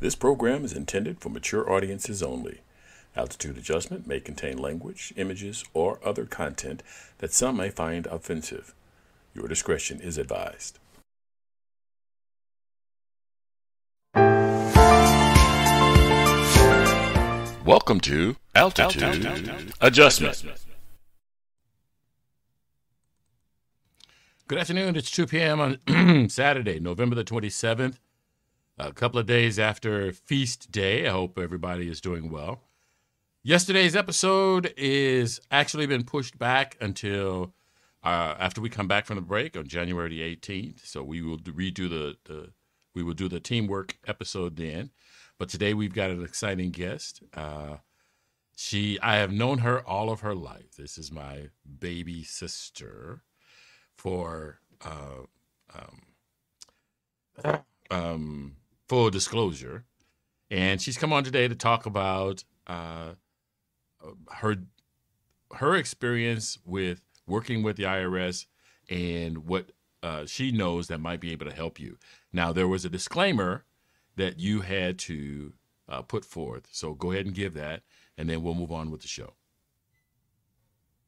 This program is intended for mature audiences only. Altitude adjustment may contain language, images, or other content that some may find offensive. Your discretion is advised. Welcome to Altitude, Altitude. Adjustment. Good afternoon. It's 2 p.m. on Saturday, November the 27th, a couple of days after Feast Day. I hope everybody is doing well. Yesterday's episode is actually been pushed back until uh, after we come back from the break on January the 18th. So we will redo the, the we will do the teamwork episode then. But today we've got an exciting guest. Uh, she I have known her all of her life. This is my baby sister. For uh, um, um, full disclosure, and she's come on today to talk about uh, her her experience with working with the IRS and what uh, she knows that might be able to help you. Now, there was a disclaimer that you had to uh, put forth, so go ahead and give that, and then we'll move on with the show.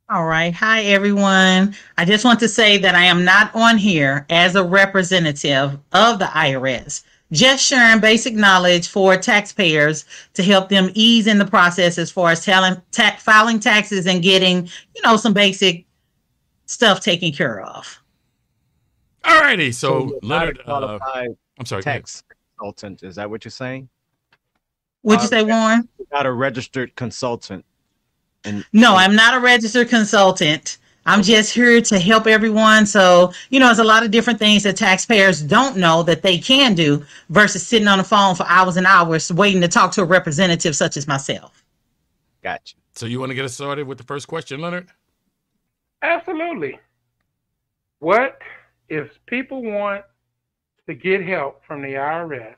All right. Hi, everyone. I just want to say that I am not on here as a representative of the IRS just sharing basic knowledge for taxpayers to help them ease in the process as far as telling, ta- filing taxes and getting, you know, some basic stuff taken care of. All righty. So, so Leonard, uh, I'm sorry, tax consultant. Is that what you're saying? What'd you say, Warren? Not a registered consultant. And no, I'm not a registered consultant. I'm just here to help everyone. So, you know, there's a lot of different things that taxpayers don't know that they can do versus sitting on the phone for hours and hours waiting to talk to a representative such as myself. Gotcha. So, you want to get us started with the first question, Leonard? Absolutely. What if people want to get help from the IRS?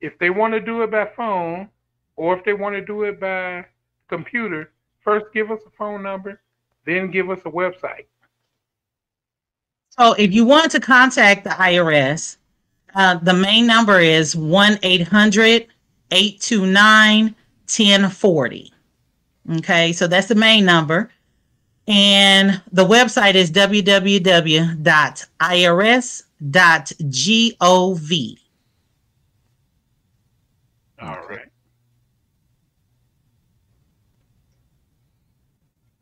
If they want to do it by phone or if they want to do it by computer, first give us a phone number then give us a website. So if you want to contact the IRS, uh, the main number is 1 800 829 1040. Okay, so that's the main number. And the website is www.irs.gov. All right.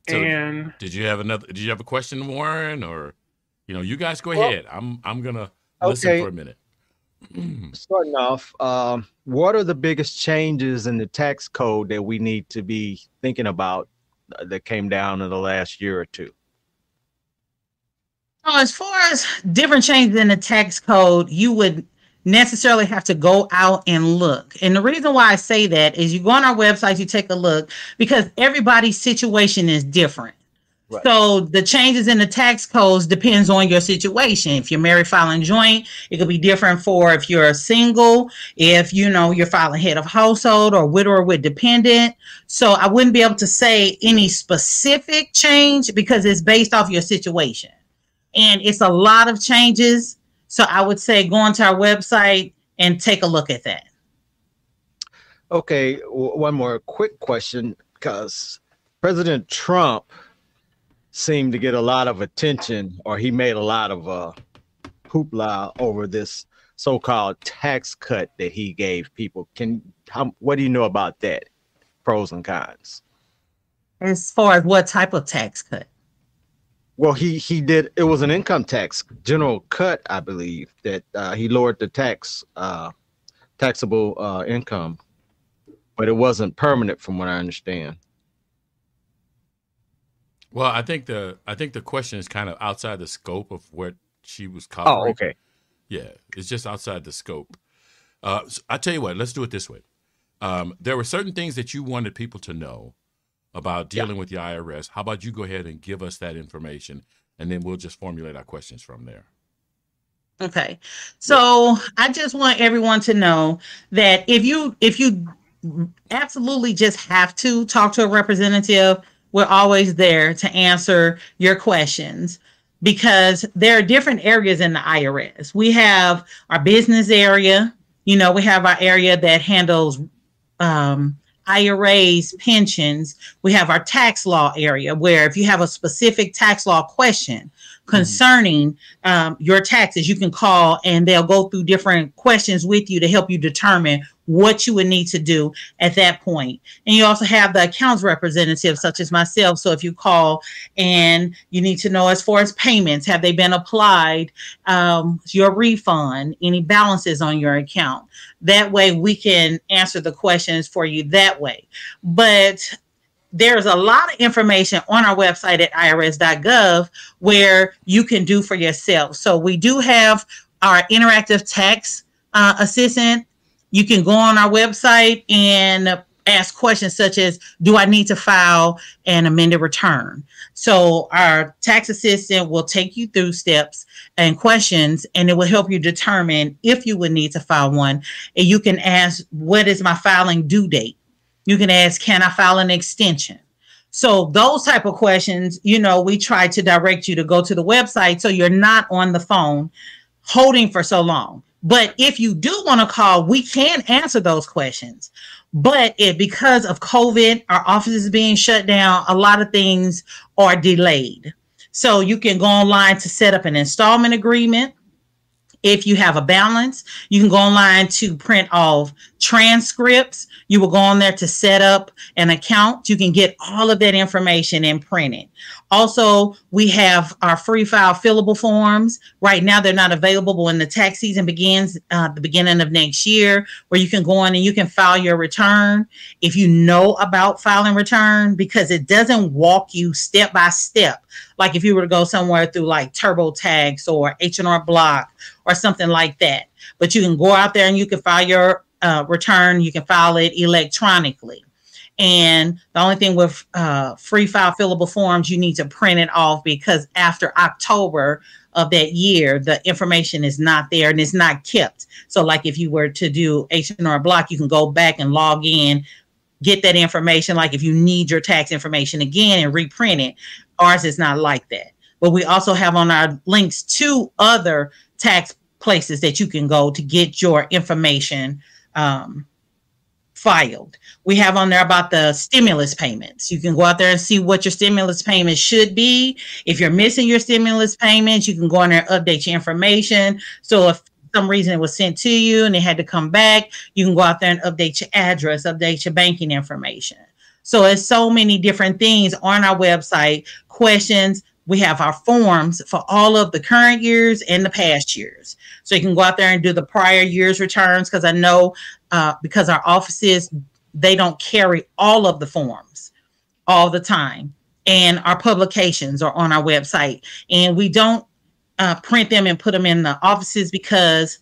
So and did you have another? Did you have a question, Warren, or you know, you guys go well, ahead. I'm I'm gonna listen okay. for a minute. Starting off, um, what are the biggest changes in the tax code that we need to be thinking about uh, that came down in the last year or two? So as far as different changes in the tax code, you would necessarily have to go out and look. And the reason why I say that is you go on our website, you take a look because everybody's situation is different. Right. So the changes in the tax codes depends on your situation. If you're married filing joint, it could be different for if you're a single, if you know you're filing head of household or widower with dependent. So I wouldn't be able to say any specific change because it's based off your situation. And it's a lot of changes so I would say go onto our website and take a look at that. Okay, one more quick question because President Trump seemed to get a lot of attention, or he made a lot of uh, hoopla over this so-called tax cut that he gave people. Can how, what do you know about that? Pros and cons. As far as what type of tax cut? Well, he he did. It was an income tax general cut, I believe, that uh, he lowered the tax uh, taxable uh, income, but it wasn't permanent, from what I understand. Well, I think the I think the question is kind of outside the scope of what she was covering. Oh, okay. Yeah, it's just outside the scope. Uh, so I tell you what, let's do it this way. Um, there were certain things that you wanted people to know about dealing yeah. with the IRS. How about you go ahead and give us that information, and then we'll just formulate our questions from there. Okay. So I just want everyone to know that if you if you absolutely just have to talk to a representative, we're always there to answer your questions because there are different areas in the IRS. We have our business area, You know, we have our area that handles um, IRAs, pensions. We have our tax law area where if you have a specific tax law question concerning um, your taxes, you can call and they'll go through different questions with you to help you determine what you would need to do at that point. And you also have the accounts representative, such as myself. So if you call and you need to know as far as payments, have they been applied, um, your refund, any balances on your account. That way we can answer the questions for you that way. But there's a lot of information on our website at irs.gov where you can do for yourself. So we do have our interactive tax uh, assistant you can go on our website and ask questions such as do i need to file an amended return? So our tax assistant will take you through steps and questions and it will help you determine if you would need to file one. And you can ask what is my filing due date? You can ask can i file an extension? So those type of questions you know we try to direct you to go to the website so you're not on the phone holding for so long. But if you do want to call, we can answer those questions. But it because of COVID, our offices being shut down, a lot of things are delayed. So you can go online to set up an installment agreement. If you have a balance, you can go online to print off transcripts. You will go on there to set up an account. You can get all of that information and print it. Also, we have our free file fillable forms. Right now, they're not available, but when the tax season begins, uh, the beginning of next year, where you can go on and you can file your return. If you know about filing return, because it doesn't walk you step by step, like if you were to go somewhere through like TurboTax or H&R Block or something like that. But you can go out there and you can file your uh, return. You can file it electronically. And the only thing with uh, free file fillable forms, you need to print it off because after October of that year, the information is not there and it's not kept. So, like if you were to do H&R Block, you can go back and log in, get that information. Like if you need your tax information again and reprint it, ours is not like that. But we also have on our links two other tax places that you can go to get your information um, filed. We have on there about the stimulus payments. You can go out there and see what your stimulus payments should be. If you're missing your stimulus payments, you can go on there and update your information. So if some reason it was sent to you and it had to come back, you can go out there and update your address, update your banking information. So it's so many different things on our website, questions. We have our forms for all of the current years and the past years. So you can go out there and do the prior year's returns because I know uh, because our offices they don't carry all of the forms all the time and our publications are on our website and we don't uh, print them and put them in the offices because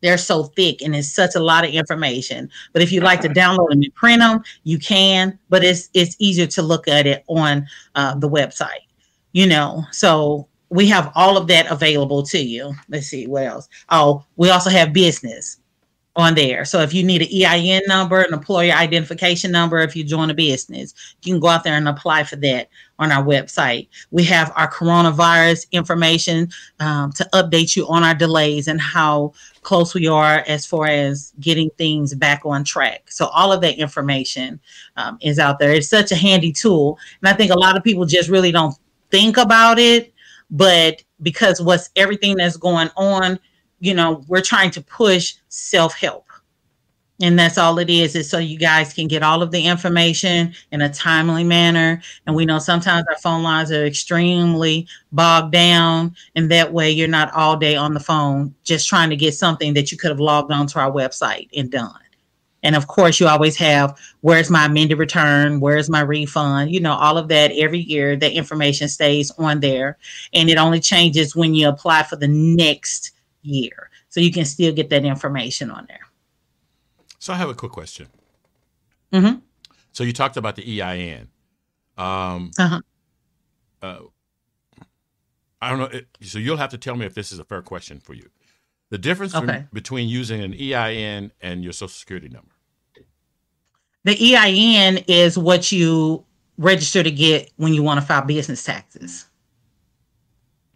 they're so thick and it's such a lot of information but if you like to download them and print them you can but it's it's easier to look at it on uh, the website you know so we have all of that available to you let's see what else oh we also have business on there. So if you need an EIN number, an employer identification number, if you join a business, you can go out there and apply for that on our website. We have our coronavirus information um, to update you on our delays and how close we are as far as getting things back on track. So all of that information um, is out there. It's such a handy tool. And I think a lot of people just really don't think about it, but because what's everything that's going on, you know, we're trying to push self help. And that's all it is, is so you guys can get all of the information in a timely manner. And we know sometimes our phone lines are extremely bogged down. And that way you're not all day on the phone just trying to get something that you could have logged onto our website and done. And of course, you always have where's my amended return? Where's my refund? You know, all of that every year, the information stays on there. And it only changes when you apply for the next year. So you can still get that information on there. So I have a quick question. Mm-hmm. So you talked about the EIN. Um, Uh-huh. uh, I don't know. It, so you'll have to tell me if this is a fair question for you. The difference from- between using an EIN and your social security number. The EIN is what you register to get when you want to file business taxes.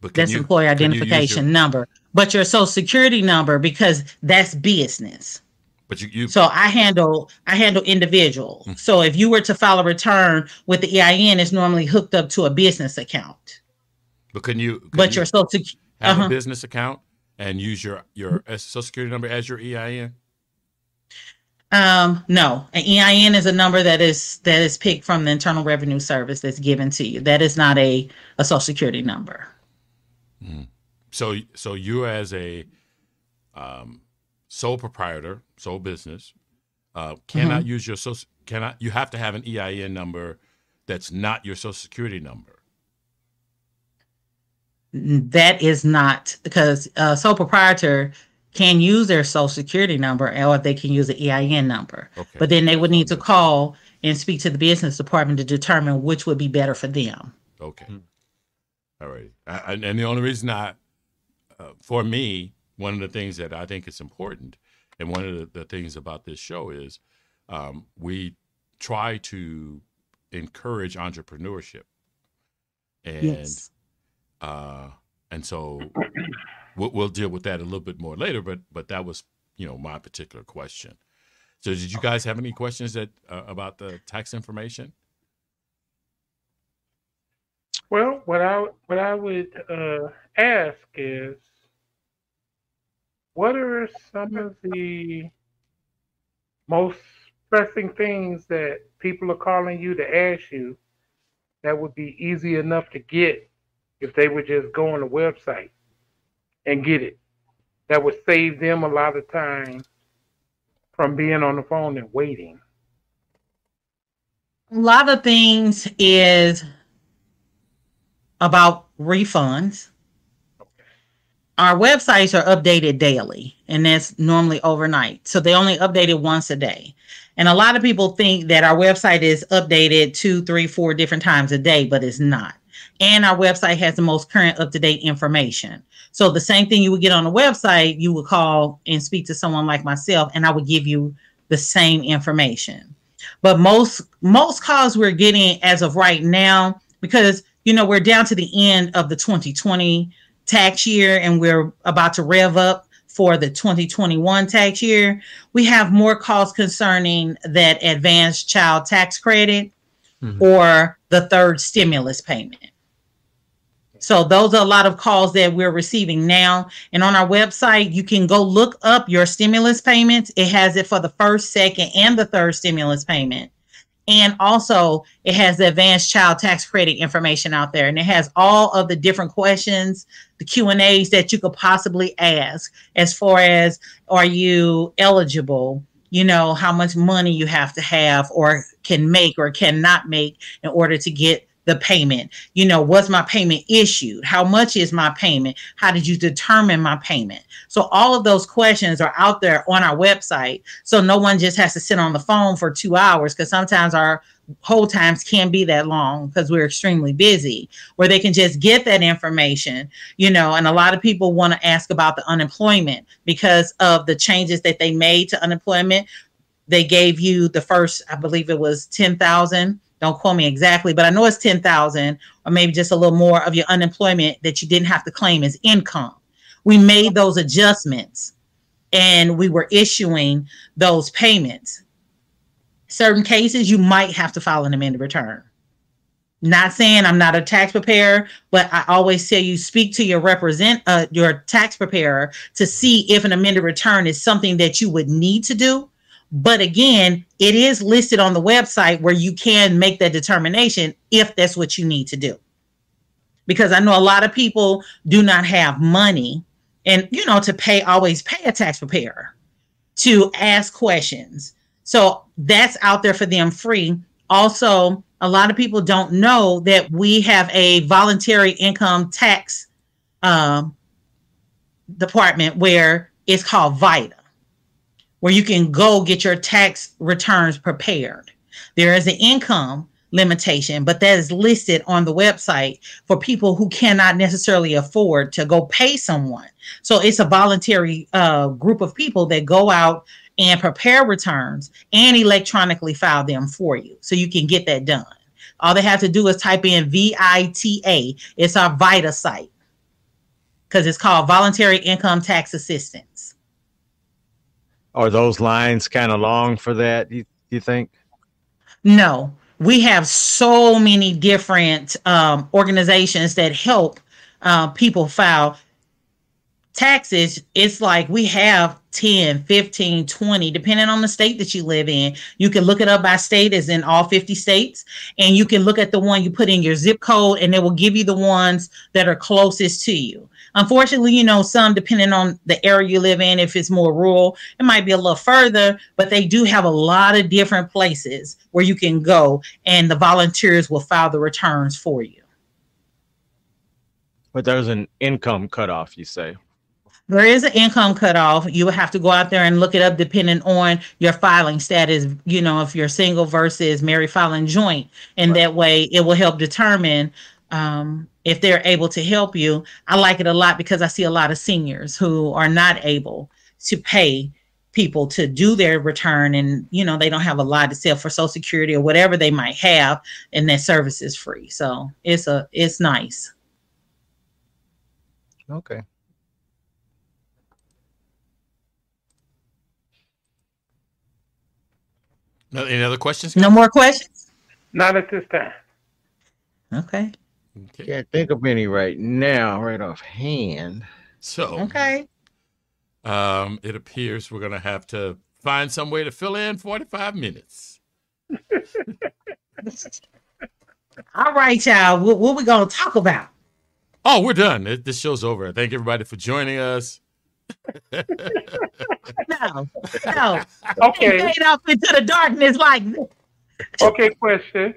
But That's you- employer can you your- identification number. but your social security number because that's business. But you, you So I handle I handle individual. Mm. So if you were to file a return with the EIN, it's normally hooked up to a business account. but can you? Can But you your social sec- have uh-huh. a business account and use your your social security number as your EIN. um no, an EIN is a number that is that is picked from the Internal Revenue Service that's given to you. That is not a a social security number. So so you as a um, sole proprietor, sole business, uh, cannot Mm-hmm. use your social cannot you have to have an EIN number that's not your social security number. That is not because uh, sole proprietor can use their social security number or they can use an EIN number. Okay. But then they would need to call and speak to the business department to determine which would be better for them. Okay. All right. I, I- and the only reason I, uh, for me, one of the things that I think is important, and one of the, the things about this show is um, we try to encourage entrepreneurship. And Yes. uh, and so we'll, we'll deal with that a little bit more later. But but that was you know my particular question. So did you guys have any questions that uh, about the tax information? Well, what I what I would uh, ask is, what are some of the most pressing things that people are calling you to ask you that would be easy enough to get if they would just go on the website and get it? That would save them a lot of time from being on the phone and waiting. A lot of things is about refunds. Our websites are updated daily, and that's normally overnight. So they only update it once a day. And a lot of people think that our website is updated two, three, four different times a day, but it's not. And our website has the most current up to date information. So the same thing you would get on the website, you would call and speak to someone like myself, and I would give you the same information. But most most calls we're getting as of right now, because you know we're down to the end of the 2020 tax year, and we're about to rev up for the 2021 tax year. We have more calls concerning that advanced child tax credit Mhm. or the third stimulus payment. So those are a lot of calls that we're receiving now. And on our website, you can go look up your stimulus payments. It has it for the first, second, and the third stimulus payment. And also it has the advanced child tax credit information out there. And it has all of the different questions, the Q and A's that you could possibly ask as far as are you eligible? You know, how much money you have to have or can make or cannot make in order to get the payment. You know, was my payment issued? How much is my payment? How did you determine my payment? So all of those questions are out there on our website. So no one just has to sit on the phone for two hours because sometimes our hold times can be that long because we're extremely busy where they can just get that information you know and a lot of people want to ask about the unemployment because of the changes that they made to unemployment they gave you the first i believe it was 10,000 don't quote me exactly but i know it's 10,000 or maybe just a little more of your unemployment that you didn't have to claim as income. We made those adjustments and we were issuing those payments. Certain cases you might have to file an amended return. Not saying i'm not a tax preparer but i always tell you speak to your represent uh, your tax preparer to see if an amended return is something that you would need to do but again it is listed on the website where you can make that determination if that's what you need to do. Because i know a lot of people do not have money and you know to pay always pay a tax preparer to ask questions. So that's out there for them free. Also a lot of people don't know that we have a voluntary income tax um, department where it's called VITA, where you can go get your tax returns prepared. There is an income limitation, but that is listed on the website for people who cannot necessarily afford to go pay someone. So it's a voluntary uh, group of people that go out and prepare returns and electronically file them for you so you can get that done. All they have to do is type in VITA. It's our VITA site. because it's called voluntary income tax assistance. Are those lines kind of long for that? You you think? No, we have so many different um, organizations that help uh, people file taxes. It's like we have 10, 15, 20, depending on the state that you live in. You can look it up by state, as in all 50 states, and you can look at the one you put in your zip code, and it will give you the ones that are closest to you. Unfortunately, you know, some depending on the area you live in, if it's more rural, it might be a little further, but they do have a lot of different places where you can go, and the volunteers will file the returns for you. But there's an income cutoff, you say. There is an income cutoff. You would have to go out there and look it up depending on your filing status. You know, if you're single versus married filing joint, and right. that way it will help determine um, if they're able to help you. I like it a lot because I see a lot of seniors who are not able to pay people to do their return and you know they don't have a lot to sell for social security or whatever they might have and that service is free so it's a it's nice okay No, any other questions? No more questions? Not at this time. Okay. okay. Can't think of any right now, right off hand. So okay. Um, it appears we're gonna have to find some way to fill in 45 minutes. All right, y'all. What, what we gonna talk about? Oh, we're done. This show's over. Thank everybody for joining us no, no. Okay. Fade off into the darkness like Okay, question.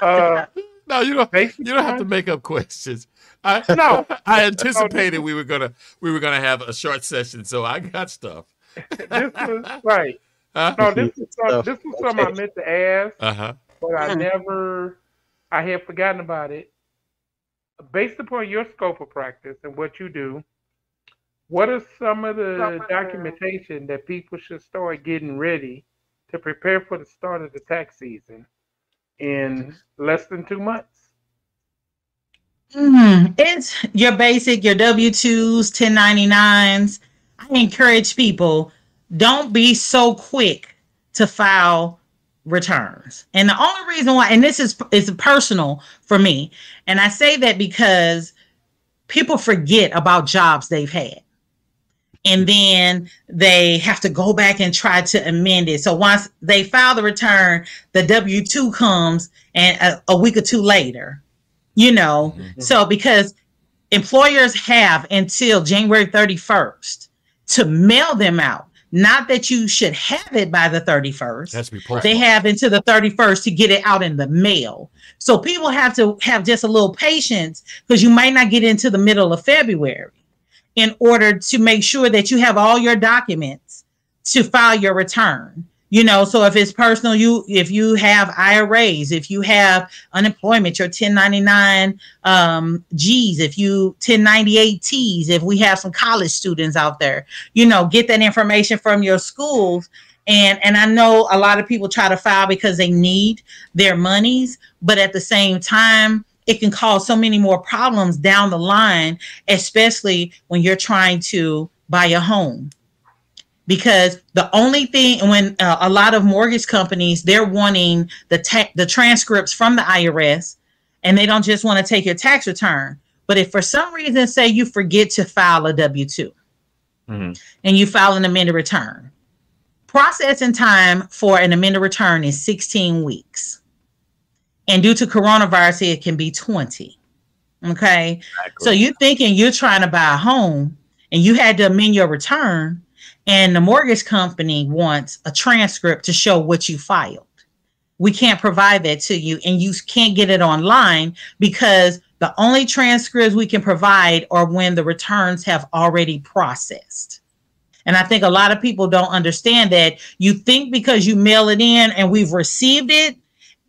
Uh, no, you don't. You don't have to make up questions. I no. I anticipated we were gonna we were gonna have a short session, so I got stuff. this was right. Huh? No, this is some, this was something I meant to ask, uh-huh. but I never. I had forgotten about it. Based upon your scope of practice and what you do, what are some of the documentation that people should start getting ready to prepare for the start of the tax season in less than two months? Mm, it's your basic, your W 2s, 1099s. I encourage people don't be so quick to file returns. And the only reason why, and this is is personal for me, and I say that because people forget about jobs they've had and then they have to go back and try to amend it. So once they file the return, the W 2 comes and a, a, week or two later, you know. Mm-hmm. So because employers have until January 31st to mail them out. Not that you should have it by the 31st. That's They have until the 31st to get it out in the mail. So people have to have just a little patience because you might not get into the middle of February in order to make sure that you have all your documents to file your return. You know so if it's personal you if you have iras if you have unemployment your 1099 um g's if you 1098 t's if we have some college students out there you know get that information from your schools. And and i know a lot of people try to file because they need their monies but at the same time it can cause so many more problems down the line, especially when you're trying to buy a home. Because the only thing when uh, a lot of mortgage companies they're wanting the ta- the transcripts from the IRS, and they don't just want to take your tax return. But if for some reason, say you forget to file a W 2 mm-hmm. and you file an amended return, processing time for an amended return is 16 weeks. And due to coronavirus, it can be 20. Okay. Exactly. So you're thinking you're trying to buy a home and you had to amend your return, and the mortgage company wants a transcript to show what you filed. We can't provide that to you, and you can't get it online because the only transcripts we can provide are when the returns have already processed. And I think a lot of people don't understand that. You think because you mail it in and we've received it,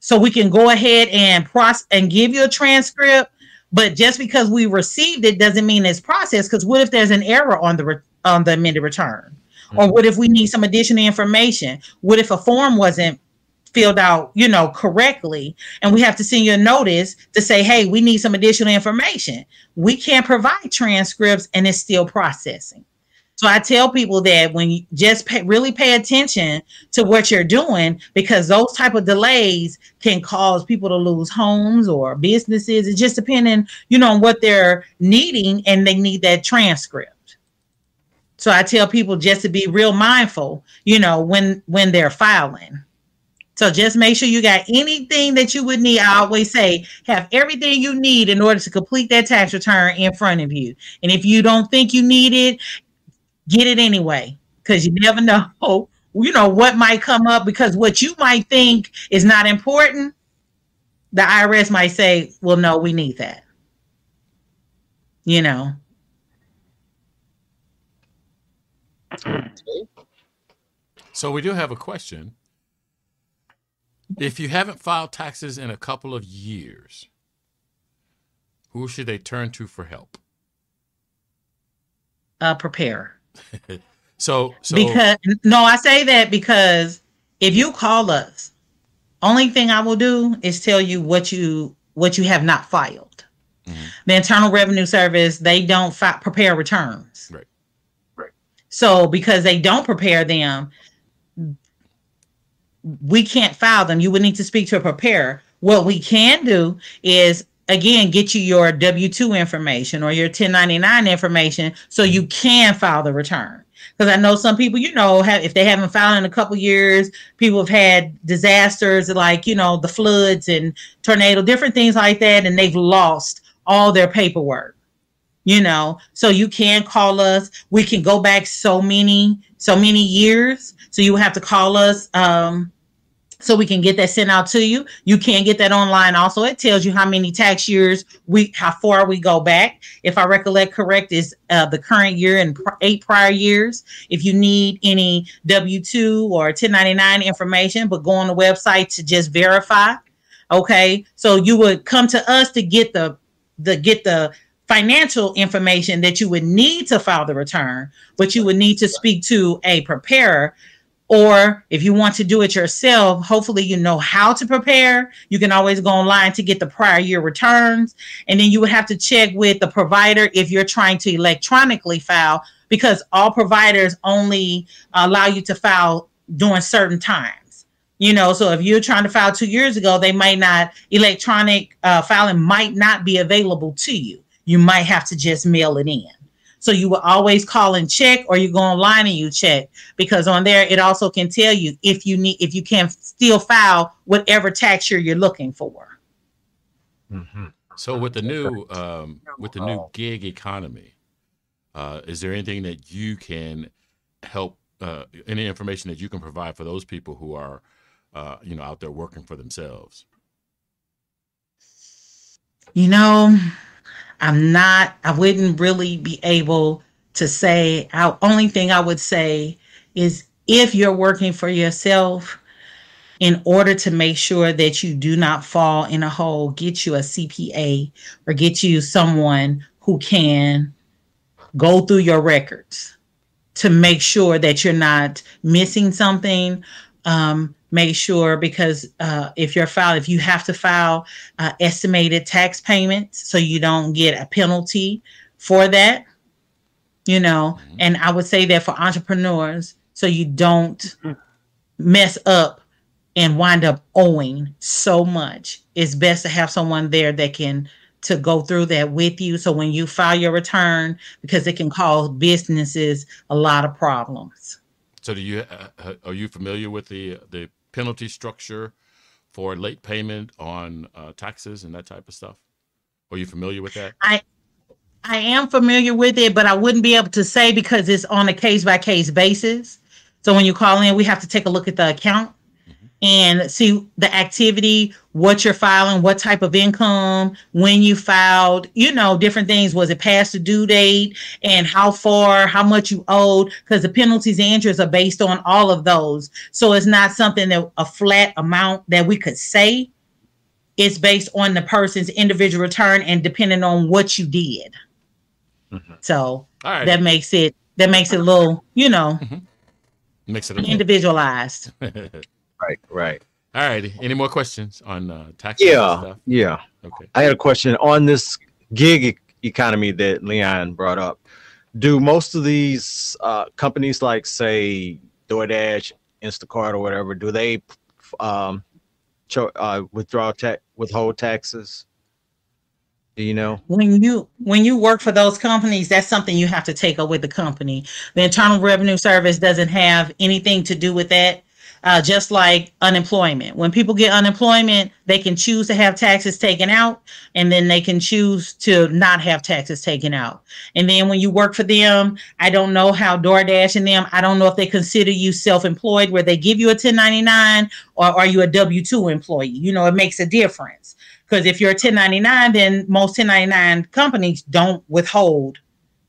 so we can go ahead and process and give you a transcript. But just because we received it doesn't mean it's processed. Because what if there's an error on the on the amended return, mm-hmm. or what if we need some additional information? What if a form wasn't filled out, you know, correctly, and we have to send you a notice to say, hey, we need some additional information. We can't provide transcripts and it's still processing. So I tell people that when you just pay, really pay attention to what you're doing, because those type of delays can cause people to lose homes or businesses. It's just depending, you know, on what they're needing, and they need that transcript. So I tell people just to be real mindful, you know, when when they're filing. So just make sure you got anything that you would need. I always say, have everything you need in order to complete that tax return in front of you. And if you don't think you need it, get it anyway because you never know you know what might come up because what you might think is not important the irs might say well no we need that you know So we do have a question. If you haven't filed taxes in a couple of years, who should they turn to for help? uh prepare So, so because no i say that because if you call us only thing i will do is tell you what you what you have not filed Mhm. the internal revenue service they don't fi- prepare returns Right. Right. so because they don't prepare them we can't file them you would need to speak to a preparer what we can do is again get you your w2 information or your 1099 information so you can file the return. Because i know some people you know have if they haven't filed in a couple years people have had disasters like you know the floods and tornado different things like that and they've lost all their paperwork you know? So you can call us. We can go back so many so many years. So you have to call us um so we can get that sent out to you. You can get that online also. It tells you how many tax years we how far we go back. If i recollect correct is uh, the current year and pr- eight prior years. If you need any w2 or 1099 information but go on the website to just verify okay? So you would come to us to get the the get the financial information that you would need to file the return but you would need to speak to a preparer or if you want to do it yourself hopefully you know how to prepare. You can always go online to get the prior year returns. And then you would have to check with the provider if you're trying to electronically file because all providers only allow you to file during certain times. You know so if you're trying to file two years ago they might not electronic uh, filing might not be available to you. You might have to just mail it in so you will always call and check or you go online and you check because on there it also can tell you if you need if you can still file whatever tax year you're looking for Mm-hmm. So with the new um, with the new gig economy, uh, is there anything that you can help? Uh, any information that you can provide for those people who are, uh, you know, out there working for themselves? you know i'm not i wouldn't really be able to say our only thing i would say is if you're working for yourself in order to make sure that you do not fall in a hole get you a cpa or get you someone who can go through your records to make sure that you're not missing something um, make sure because uh, if you're file if you have to file uh, estimated tax payments so you don't get a penalty for that you know? Mhm. and i would say that for entrepreneurs so you don't mess up and wind up owing so much. It's best to have someone there that can to go through that with you. So when you file your return because it can cause businesses a lot of problems. So, do you uh, uh, are you familiar with the the penalty structure for late payment on uh, taxes and that type of stuff? Are you familiar with that? I I am familiar with it, but I wouldn't be able to say because it's on a case by case basis. So when you call in, we have to take a look at the account and see the activity, what you're filing, what type of income, when you filed, you know, different things. Was it past the due date and how far, how much you owed? Because the penalties and interest are based on all of those. So it's not something that a flat amount that we could say. It's based on the person's individual return and depending on what you did. Mhm. So right, that makes it that makes it a little, you know, makes it individualized. Right, right. All righty. Any more questions on uh, taxes? Yeah, stuff? yeah. Okay. I had a question on this gig e- economy that Leon brought up. Do most of these uh, companies, like say DoorDash, Instacart, or whatever, do they um, cho- uh, withdraw tax, withhold taxes? Do you know? when you when you work for those companies that's something you have to take up with the company the internal revenue service doesn't have anything to do with that uh, just like unemployment when people get unemployment they can choose to have taxes taken out and then they can choose to not have taxes taken out and then when you work for them i don't know how doordash and them i don't know if they consider you self-employed where they give you a 1099 or are you a w2 employee you know it makes a difference because if you're a 1099, then most 1099 companies don't withhold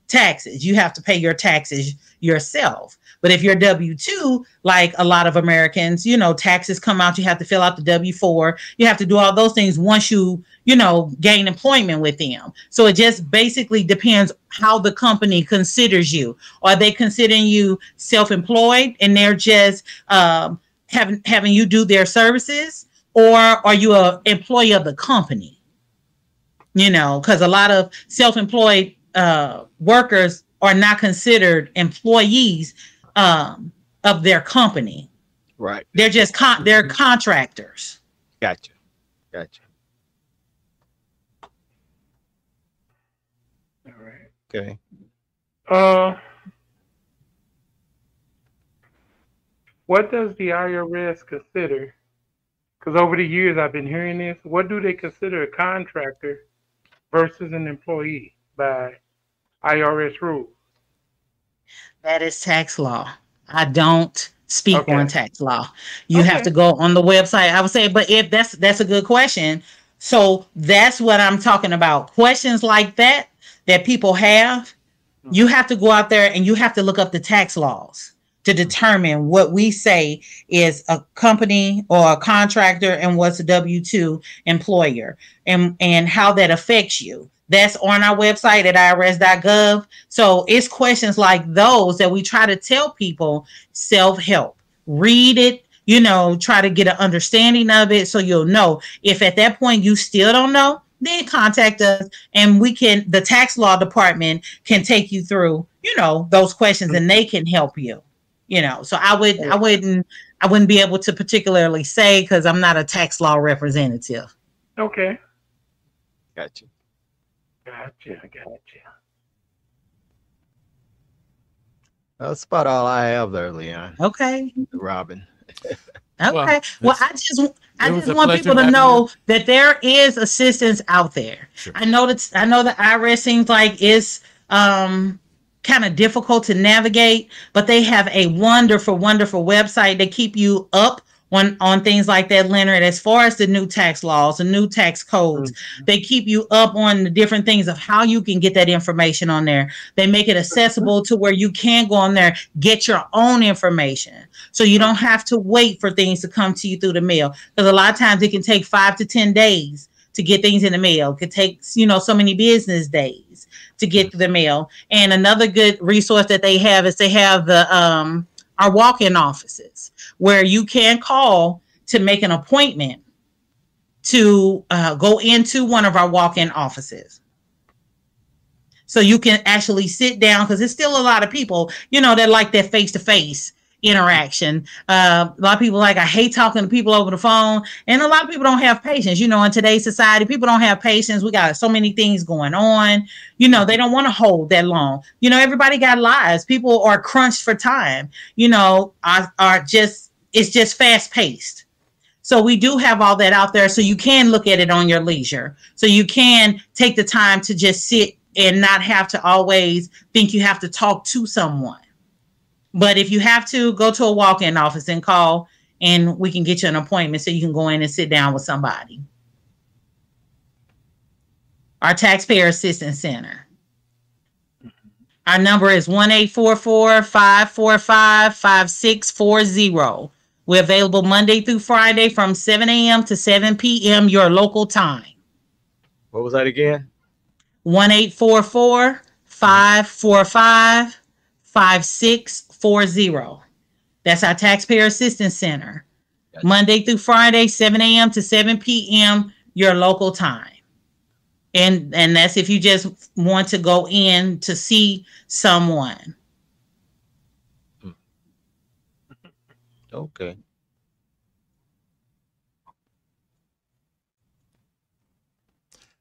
taxes. You have to pay your taxes yourself. But if you're W 2, like a lot of Americans, you know, taxes come out, you have to fill out the W 4, you have to do all those things once you, you know, gain employment with them. So it just basically depends how the company considers you. Are they considering you self employed and they're just um, having, having you do their services? or are you a employee of the company you know because a lot of self-employed uh, workers are not considered employees um, of their company Right. they're just con- they're contractors Gotcha. Gotcha. All right. Okay. Uh, what does the IRS consider? Because over the years I've been hearing this. What do they consider a contractor versus an employee by IRS rules? That is tax law. I don't speak Okay. on tax law. You have to go on the website. I would say but if that's that's a good question so that's what i'm talking about. Questions like that that people have mm-hmm. you have to go out there and you have to look up the tax laws to mm-hmm. determine what we say is a company or a contractor and what's a W2 employer and, and how that affects you. That's on our website at irs.gov. So it's questions like those that we try to tell people self help. Read it, you know, try to get an understanding of it so you'll know. If at that point you still don't know, then contact us and we can, the tax law department can take you through, you know, those questions and they can help you you know so i would i wouldn't i wouldn't be able to particularly say because i'm not a tax law representative Okay. Gotcha. Gotcha. I gotcha. That's about all I have there, Leon. okay Robin. okay Well, well, i just i just want people to having know that there is assistance out there Sure. i know that i know the irs seems like it's um kind of difficult to navigate but they have a wonderful wonderful website they keep you up on on things like that leonard as far as the new tax laws the new tax codes they keep you up on the different things of how you can get that information on there. They make it accessible to where you can go on there get your own information. So you don't have to wait for things to come to you through the mail because a lot of times it can take five to ten days to get things in the mail. It could take you know so many business days to get through the mail. And another good resource that they have is they have the um our walk-in offices where you can call to make an appointment to uh, go into one of our walk-in offices. So you can actually sit down because there's still a lot of people you know that like that face-to-face interaction. Uh, a lot of people like i hate talking to people over the phone and a lot of people don't have patience. You know in today's society people don't have patience. We got so many things going on. You know they don't want to hold that long. You know everybody got lives. People are crunched for time. You know are, are just it's just fast paced so we do have all that out there so you can look at it on your leisure. So you can take the time to just sit and not have to always think you have to talk to someone. But if you have to go to a walk-in office and call and we can get you an appointment so you can go in and sit down with somebody. Our taxpayer assistance center. Our number is 1-844-545-5640 we're available monday through friday from 7 a.m to 7 p.m your local time What was that again? 1-844-545-5640 that's our taxpayer assistance center Gotcha. Monday through Friday, 7 a.m. to 7 p.m. your local time. And and that's if you just want to go in to see someone. Okay.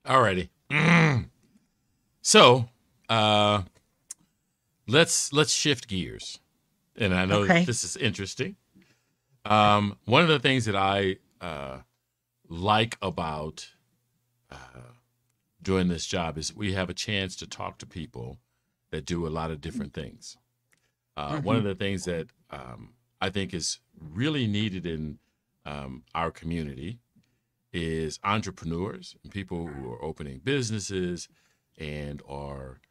Alrighty. So, uh, let's let's shift gears, and I know okay. this is interesting. Um, one of the things that I uh, like about uh, doing this job is we have a chance to talk to people that do a lot of different things. Uh, mm-hmm. One of the things that um, I think is really needed in um, our community is entrepreneurs and people who are opening businesses and are,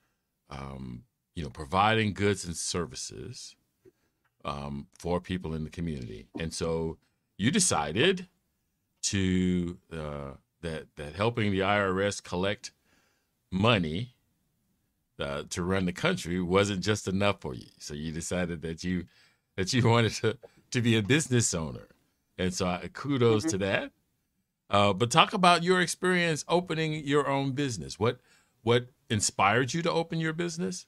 um, you know, providing goods and services um, for people in the community. And so you decided to uh, that that helping the IRS collect money uh, to run the country wasn't just enough for you. So you decided that you that you wanted to to be a business owner, and so I, kudos mm-hmm. to that. Uh, but talk about your experience opening your own business. What what inspired you to open your business,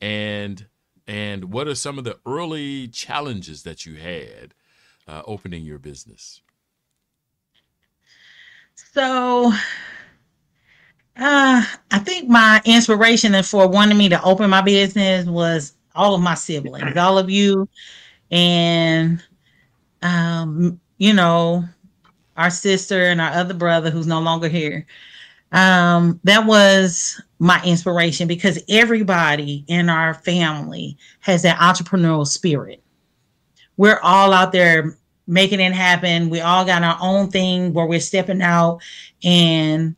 and and what are some of the early challenges that you had uh, opening your business? So, uh, I think my inspiration for wanting me to open my business was all of my siblings, all of you, and um, you know, our sister and our other brother who's no longer here. Um, that was my inspiration because everybody in our family has that entrepreneurial spirit. We're all out there making it happen. We all got our own thing where we're stepping out and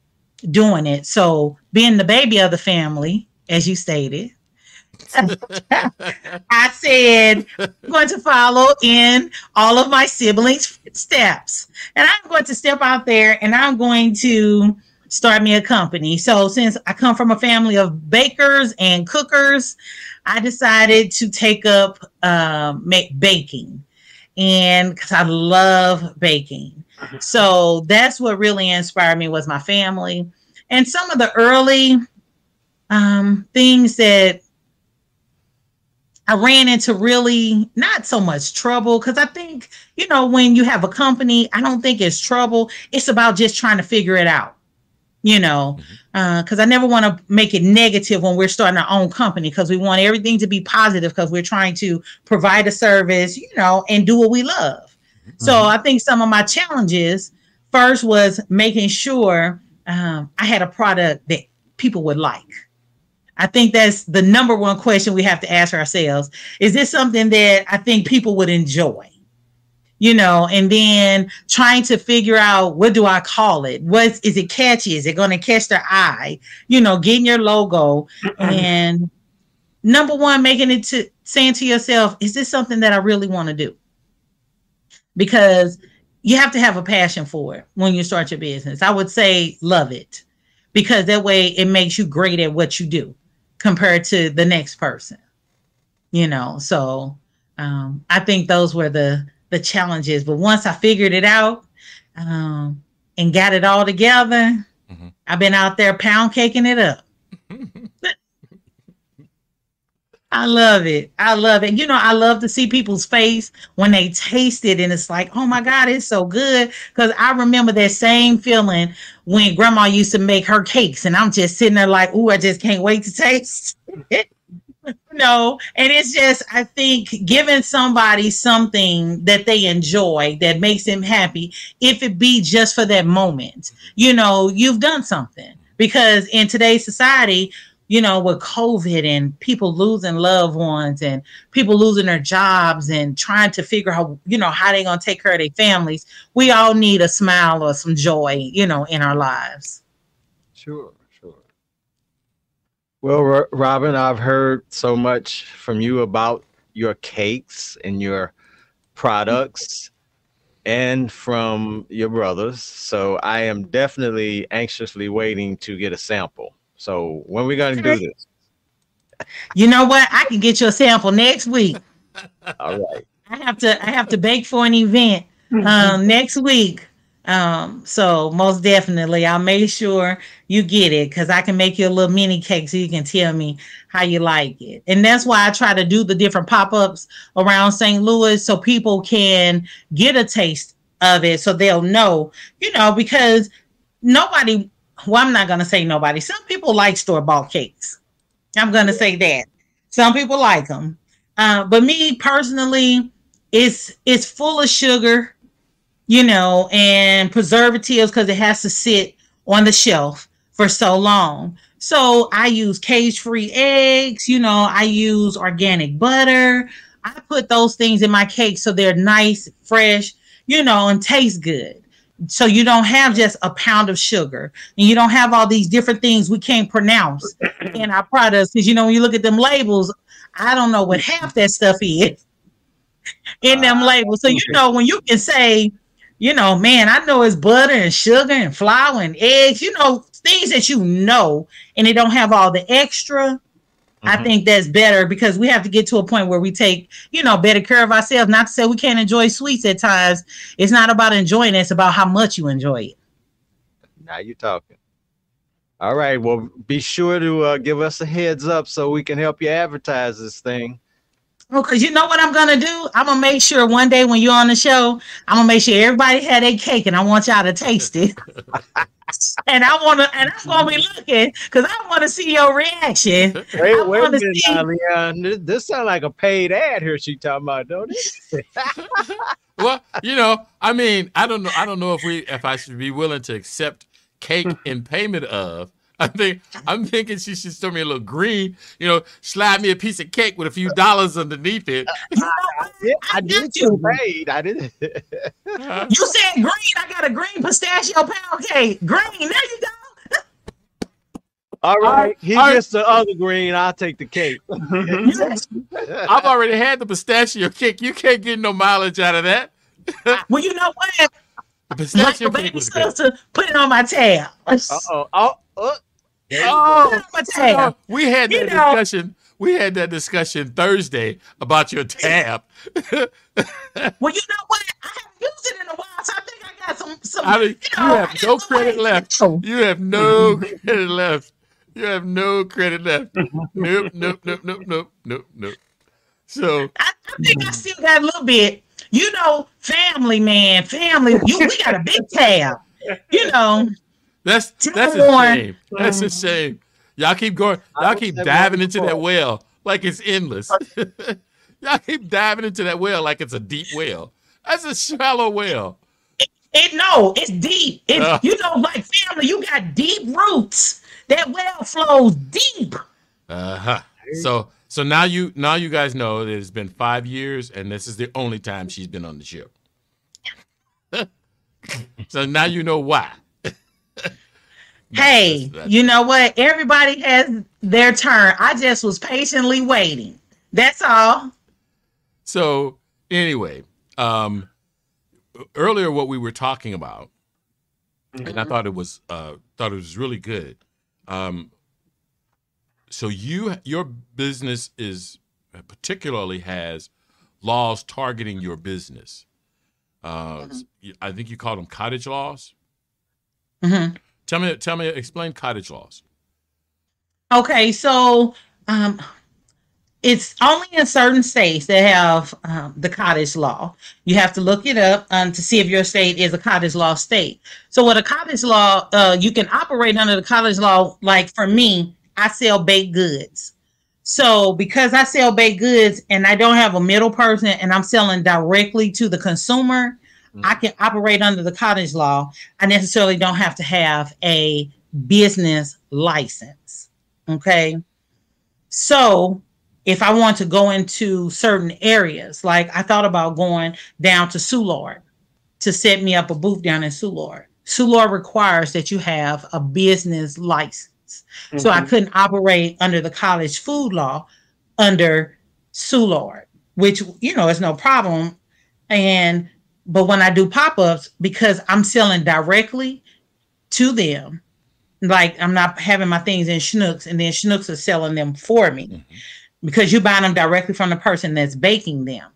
doing it. So, being the baby of the family, as you stated, I said, I'm going to follow in all of my siblings' steps. And I'm going to step out there and I'm going to start me a company. So, since I come from a family of bakers and cookers, I decided to take up uh, make baking. And because I love baking. So, that's what really inspired me was my family. And some of the early um, things that I ran into really not so much trouble because I think, you know, when you have a company, I don't think it's trouble. It's about just trying to figure it out, you know, because mm-hmm. uh, I never want to make it negative when we're starting our own company because we want everything to be positive because we're trying to provide a service, you know, and do what we love. Mm-hmm. So I think some of my challenges first was making sure um, I had a product that people would like I think that's the number one question we have to ask ourselves. Is this something that I think people would enjoy? You know, and then trying to figure out what do I call it? What is it catchy? Is it going to catch their eye? You know, getting your logo and number one, making it to saying to yourself, is this something that I really want to do? Because you have to have a passion for it when you start your business. I would say love it because that way it makes you great at what you do compared to the next person you know so um, i think those were the the challenges but once i figured it out um, and got it all together mm-hmm. i've been out there pound caking it up I love it. I love it. You know, I love to see people's face when they taste it and it's like, oh my God, it's so good. Because I remember that same feeling when grandma used to make her cakes and I'm just sitting there like, oh, I just can't wait to taste it. no, and it's just, I think giving somebody something that they enjoy that makes them happy, if it be just for that moment, you know, you've done something. Because in today's society, you know, with COVID and people losing loved ones and people losing their jobs and trying to figure out, you know, how they're going to take care of their families, we all need a smile or some joy, you know, in our lives. Sure, sure. Well, Robin, I've heard so much from you about your cakes and your products and from your brothers. So I am definitely anxiously waiting to get a sample. So when we gonna do this? You know what? I can get you a sample next week. All right. I have to I have to bake for an event um, next week. Um, so most definitely, I'll make sure you get it because I can make you a little mini cake so you can tell me how you like it. And that's why I try to do the different pop ups around St. Louis so people can get a taste of it so they'll know, you know, because nobody, well, I'm not going to say nobody. Some people like store bought cakes. I'm going to say that. Some people like them. Uh, but me personally, it's it's full of sugar, you know, and preservatives because it has to sit on the shelf for so long. So I use cage-free eggs, you know, I use organic butter. I put those things in my cake so they're nice, fresh, you know, and taste good. So you don't have just a pound of sugar and you don't have all these different things we can't pronounce in our products. Because you know, when you look at them labels, I don't know what half that stuff is in them uh, labels. So you know, when you can say, you know, man, I know it's butter and sugar and flour and eggs, you know, things that you know, and they don't have all the extra. I mm-hmm. think that's better because we have to get to a point where we take, you know, better care of ourselves. Not to say we can't enjoy sweets at times. It's not about enjoying it, it's about how much you enjoy it. Now you're talking. All right. Well, be sure to uh, give us a heads up so we can help you advertise this thing. Well, because you know what I'm gonna do? I'm gonna make sure one day when you're on the show, I'm gonna make sure everybody had a cake, and I want y'all to taste it. and I want to, and I'm gonna be looking because I want to see your reaction. Wait, I wait a minute, see... Leon. This, this sounds like a paid ad here. She talking about, don't it? well, you know, I mean, I don't know. I don't know if we, if I should be willing to accept cake in payment of I think I'm thinking she should show me a little green, you know, slide me a piece of cake with a few dollars underneath it. I, did, I did you paid. I did. you said green. I got a green pistachio pound cake. Green. There you go. All right, he All gets right. the other green. I'll take the cake. I've already had the pistachio cake. You can't get no mileage out of that. well, you know what? The pistachio like cake was good. To put it on my tab. Uh-oh. Oh, oh. Oh, oh we had that you discussion. We had that discussion Thursday about your tab. well, you know what? I haven't used it in a while, so I think I got some. some I mean, you, know, oh. you have no credit left. You have no credit left. You have no credit left. nope, nope, nope, nope, nope, nope, nope. So I, I think I still got a little bit. You know, family man, family. You, we got a big tab. You know. That's that's a shame. That's a shame. Y'all keep going. Y'all keep diving into that well like it's endless. Y'all keep diving into that well like it's a deep well. That's a shallow well. It, it no, it's deep. It, uh, you know, like family, you got deep roots. That well flows deep. Uh huh. So so now you now you guys know that it's been five years, and this is the only time she's been on the ship. so now you know why hey, you know what? Everybody has their turn. I just was patiently waiting. That's all. So anyway, um, earlier what we were talking about, mm-hmm. and I mm-hmm. thought it was uh, thought it was really good. Um, so you your business is particularly has laws targeting your business. Uh, mm-hmm. I think you call them cottage laws. Mm-hmm. Tell me, tell me, explain cottage laws. Okay, so um, it's only in certain states that have um, the cottage law. You have to look it up um, to see if your state is a cottage law state. So, with a cottage law, uh, you can operate under the cottage law. Like for me, I sell baked goods. So, because I sell baked goods and I don't have a middle person and I'm selling directly to the consumer, mm-hmm. I can operate under the cottage law. I necessarily don't have to have a business license. Okay. So if I want to go into certain areas, like I thought about going down to Soulard to set me up a booth down in Soulard. Soulard requires that you have a business license. Mm-hmm. So I mm-hmm. couldn't operate under the cottage food law under Soulard, which, you know, is no problem. And but when I do pop ups, because I'm selling directly to them, like I'm not having my things in Schnucks and then Schnucks are selling them for me mm-hmm. because you're buying them directly from the person that's baking them.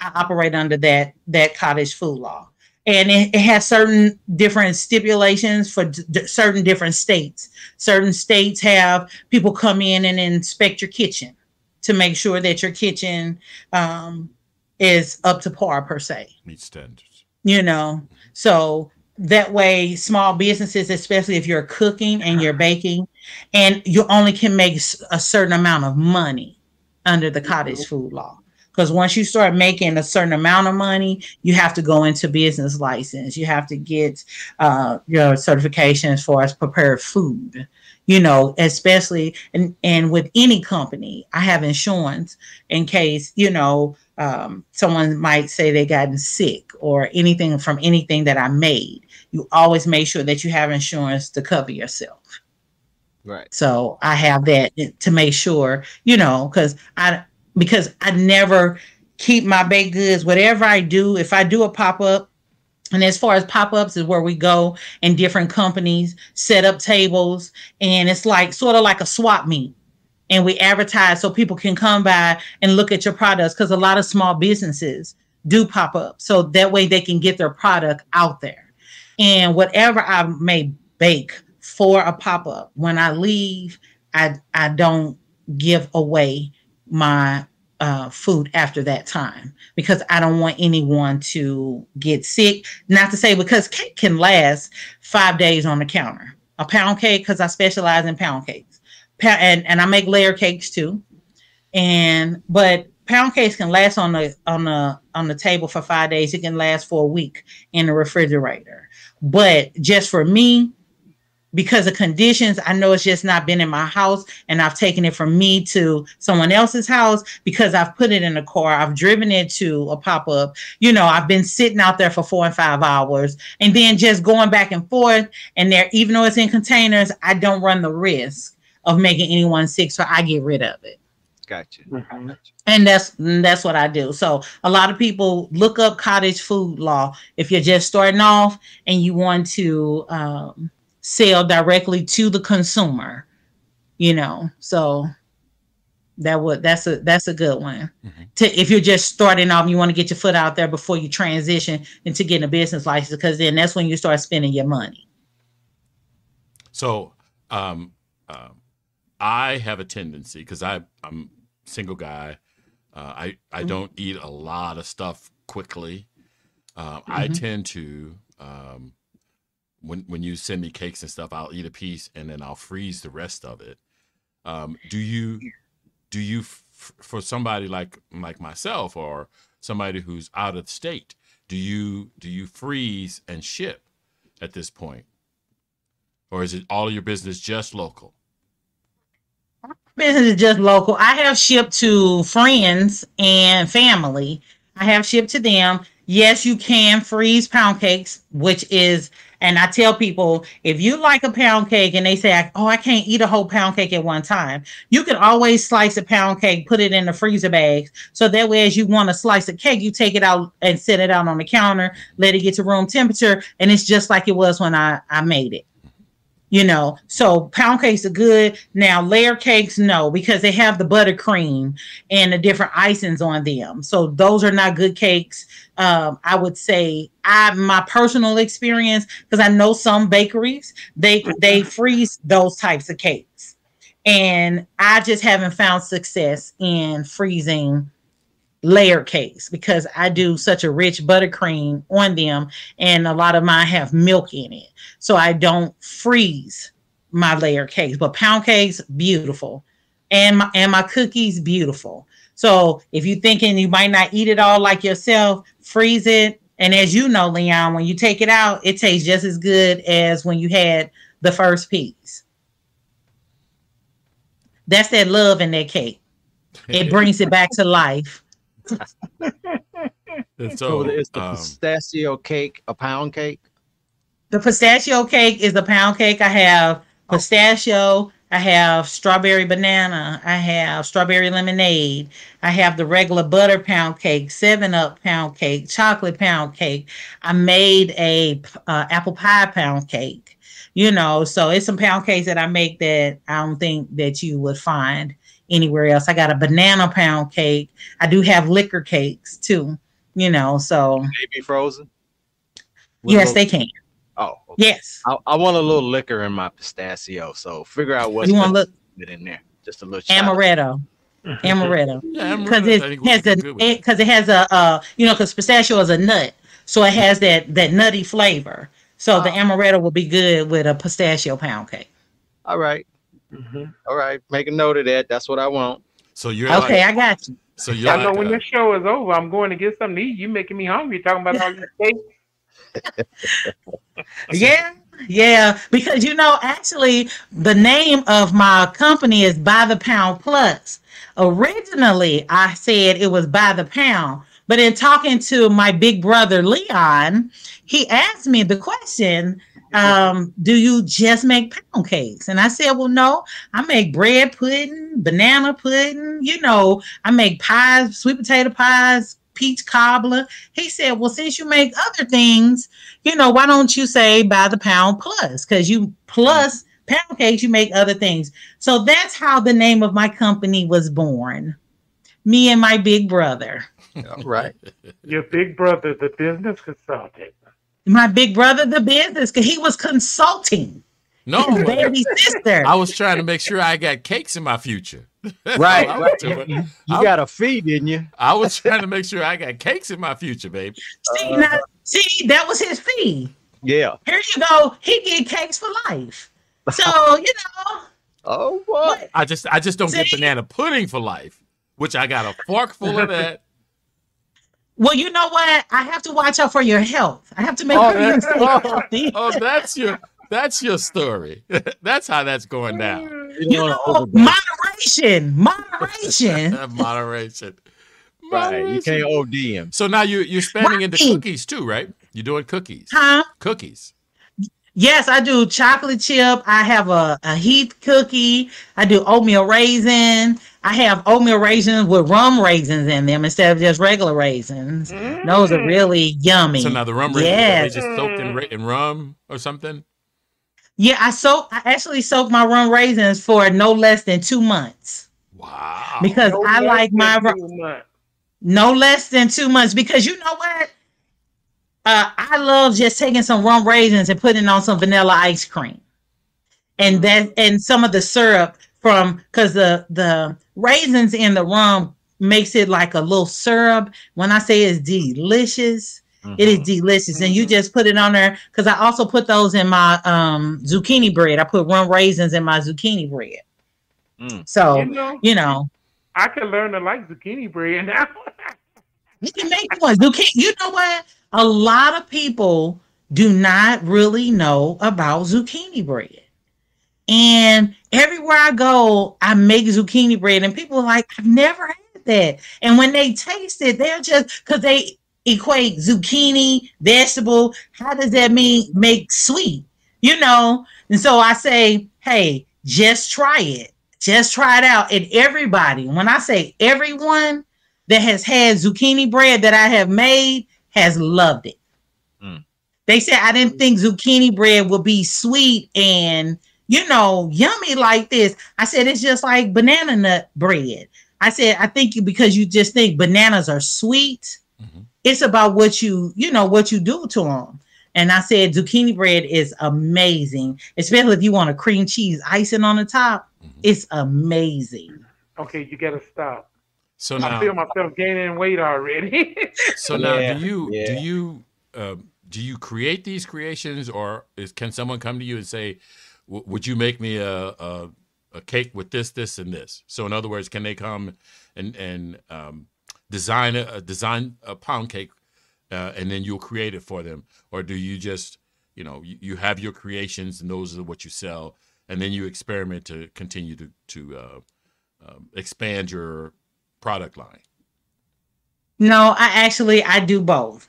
I operate under that that cottage food law. And it, it has certain different stipulations for d- certain different states. Certain states have people come in and inspect your kitchen to make sure that your kitchen um, is up to par per se. Meet standards. You know, so that way small businesses especially if you're cooking and you're baking and you only can make a certain amount of money under the cottage food law. Because once you start making a certain amount of money you have to go into business license. You have to get uh, your certifications for as prepared food you know especially and and with any company i have insurance in case you know um, someone might say they gotten sick or anything from anything that i made you always make sure that you have insurance to cover yourself. Right. So I have that to make sure, you know, because I because I never keep my baked goods. Whatever I do, if I do a pop up, and as far as pop ups is where we go and different companies set up tables, and it's like sort of like a swap meet. And we advertise so people can come by and look at your products because a lot of small businesses do pop up. So that way they can get their product out there and whatever I may bake for a pop up, when I leave, I I don't give away my uh, food after that time because I don't want anyone to get sick. Not to say because cake can last five days on the counter. A pound cake because I specialize in pound cakes, and and I make layer cakes too. And but pound cakes can last on the on the on the table for five days. It can last for a week in the refrigerator. But just for me, because of conditions, I know it's just not been in my house and I've taken it from me to someone else's house because I've put it in a car. I've driven it to a pop up. You know, I've been sitting out there for four and five hours and then just going back and forth. And there, even though it's in containers, I don't run the risk of making anyone sick. So I get rid of it. Gotcha. Mm-hmm. And that's that's what I do. So a lot of people look up cottage food law if you're just starting off and you want to um, sell directly to the consumer. You know, so that would that's a that's a good one. Mm-hmm. To if you're just starting off, you want to get your foot out there before you transition into getting a business license, because then that's when you start spending your money. So, um, uh, I have a tendency because I I'm single guy. Uh, I I mm-hmm. don't eat a lot of stuff quickly. Uh, mm-hmm. I tend to um, when when you send me cakes and stuff, I'll eat a piece and then I'll freeze the rest of it. Um, do you do you f- for somebody like like myself or somebody who's out of state? Do you do you freeze and ship at this point, or is it all your business just local? business is just local. I have shipped to friends and family. I have shipped to them. Yes, you can freeze pound cakes, which is, and I tell people if you like a pound cake and they say, oh, I can't eat a whole pound cake at one time, you can always slice a pound cake, put it in the freezer bag. So that way, as you want to slice a cake, you take it out and set it out on the counter, let it get to room temperature, and it's just like it was when I, I made it you know so pound cakes are good. Now layer cakes no because they have the buttercream and the different icings on them. So those are not good cakes. Um, i would say i my personal experience because i know some bakeries they they freeze those types of cakes. And i just haven't found success in freezing layer cakes because I do such a rich buttercream on them, and a lot of mine have milk in it. So I don't freeze my layer cakes. But pound cakes, beautiful. And my and my cookies, beautiful. So if you're thinking you might not eat it all like yourself, freeze it. And as you know, Leon, when you take it out, it tastes just as good as when you had the first piece. That's that love in that cake. It brings it back to life and so, so is the um, pistachio cake a pound cake? The pistachio cake is a pound cake. I have oh. pistachio. I have strawberry banana. I have strawberry lemonade. I have the regular butter pound cake, Seven Up pound cake, chocolate pound cake. I made a uh, apple pie pound cake. You know, so it's some pound cakes that I make that I don't think that you would find anywhere else. I got a banana pound cake. I do have liquor cakes too. You know, so They be frozen. With yes, little- they can. Oh, okay. Yes. I, I want a little liquor in my pistachio, so figure out what You want to look it in there. Just a little shot. amaretto. Amaretto. Yeah, because really- it I think we has a do it. because it has a uh you know because pistachio is a nut so it has that that nutty flavor so the Oh. amaretto will be good with a pistachio pound cake All right, Mhm. all right. Make a note of that. That's what I want. So you're okay like, i got you so you're I know when uh, your show is over, I'm going to get something to eat. You making me hungry talking about all these cakes. yeah yeah because you know actually the name of my company is by the pound plus originally i said it was by the pound but in talking to my big brother leon he asked me the question um, do you just make pound cakes? And I said, well, no, I make bread pudding, banana pudding, you know, I make pies, sweet potato pies, peach cobbler. He said, well, since you make other things, you know, why don't you say by the pound plus? Because you plus pound cakes, you make other things. So that's how the name of my company was born. Me and my big brother. All right. Your big brother, the business consultant. My big brother, the business, because he was consulting no, his baby sister. I was trying to make sure I got cakes in my future. Right, right. You, you I'm- got a fee, didn't you? I was trying to make sure I got cakes in my future, babe. See, now, see, that was his fee. Yeah. Here you go. He get cakes for life. So you know, Oh boy. I just I just don't get banana pudding for life, which I got a fork full of that. Well, you know what? I have to watch out for your health. I have to make Oh, sure you that- stay oh, healthy. Oh, that's your that's your story. that's how that's going down. Mm. You You don't know, it. moderation, moderation. Moderation. Right. You can't OD him. So now you you're expanding into cookies too, right? You're doing cookies. Huh? Cookies. Yes, I do chocolate chip. I have a, a Heath cookie. I do oatmeal raisin. I have oatmeal raisins with rum raisins in them instead of just regular raisins. Those are really yummy. So now the rum raisins are Yes. they just soaked in, in rum or something. Yeah, I soak. I actually soak my rum raisins for no less than two months Wow. because No I like my ru- two no less than two months because you know what? Uh, I love just taking some rum raisins and putting on some vanilla ice cream, and that and some of the syrup from because the the raisins in the rum makes it like a little syrup. When I say it's delicious, it is delicious, and you just put it on there because I also put those in my um zucchini bread. I put rum raisins in my zucchini bread. Mm. So You know, you know. I can learn to like zucchini bread now. You can make one. Zucchini. You know what? A lot of people do not really know about zucchini bread. And everywhere I go, I make zucchini bread, and people are like, I've never had that. And when they taste it, they're just because they equate zucchini, vegetable. How does that mean make sweet? You know? And so I say, hey, just try it. Just try it out. And everybody, when I say everyone, that has had zucchini bread that I have made has loved it. Mm. They said I didn't think zucchini bread would be sweet and you know yummy like this. I said it's just like banana nut bread. I said I think you because you just think bananas are sweet. Mhm. It's about what you you know what you do to them. And I said zucchini bread is amazing, especially if you want a cream cheese icing on the top. Mhm. It's amazing. okay, you gotta stop. So I feel myself gaining weight already. so now, Yeah, do you do you um, do you create these creations, or is, can someone come to you and say, "Would you make me a, a a cake with this, this, and this?" So, in other words, can they come and and um, design a, a design a pound cake, uh, and then you'll create it for them, or do you just you know you, you have your creations and those are what you sell, and then you experiment to continue to to uh, um, expand your product line? No, I actually I do both.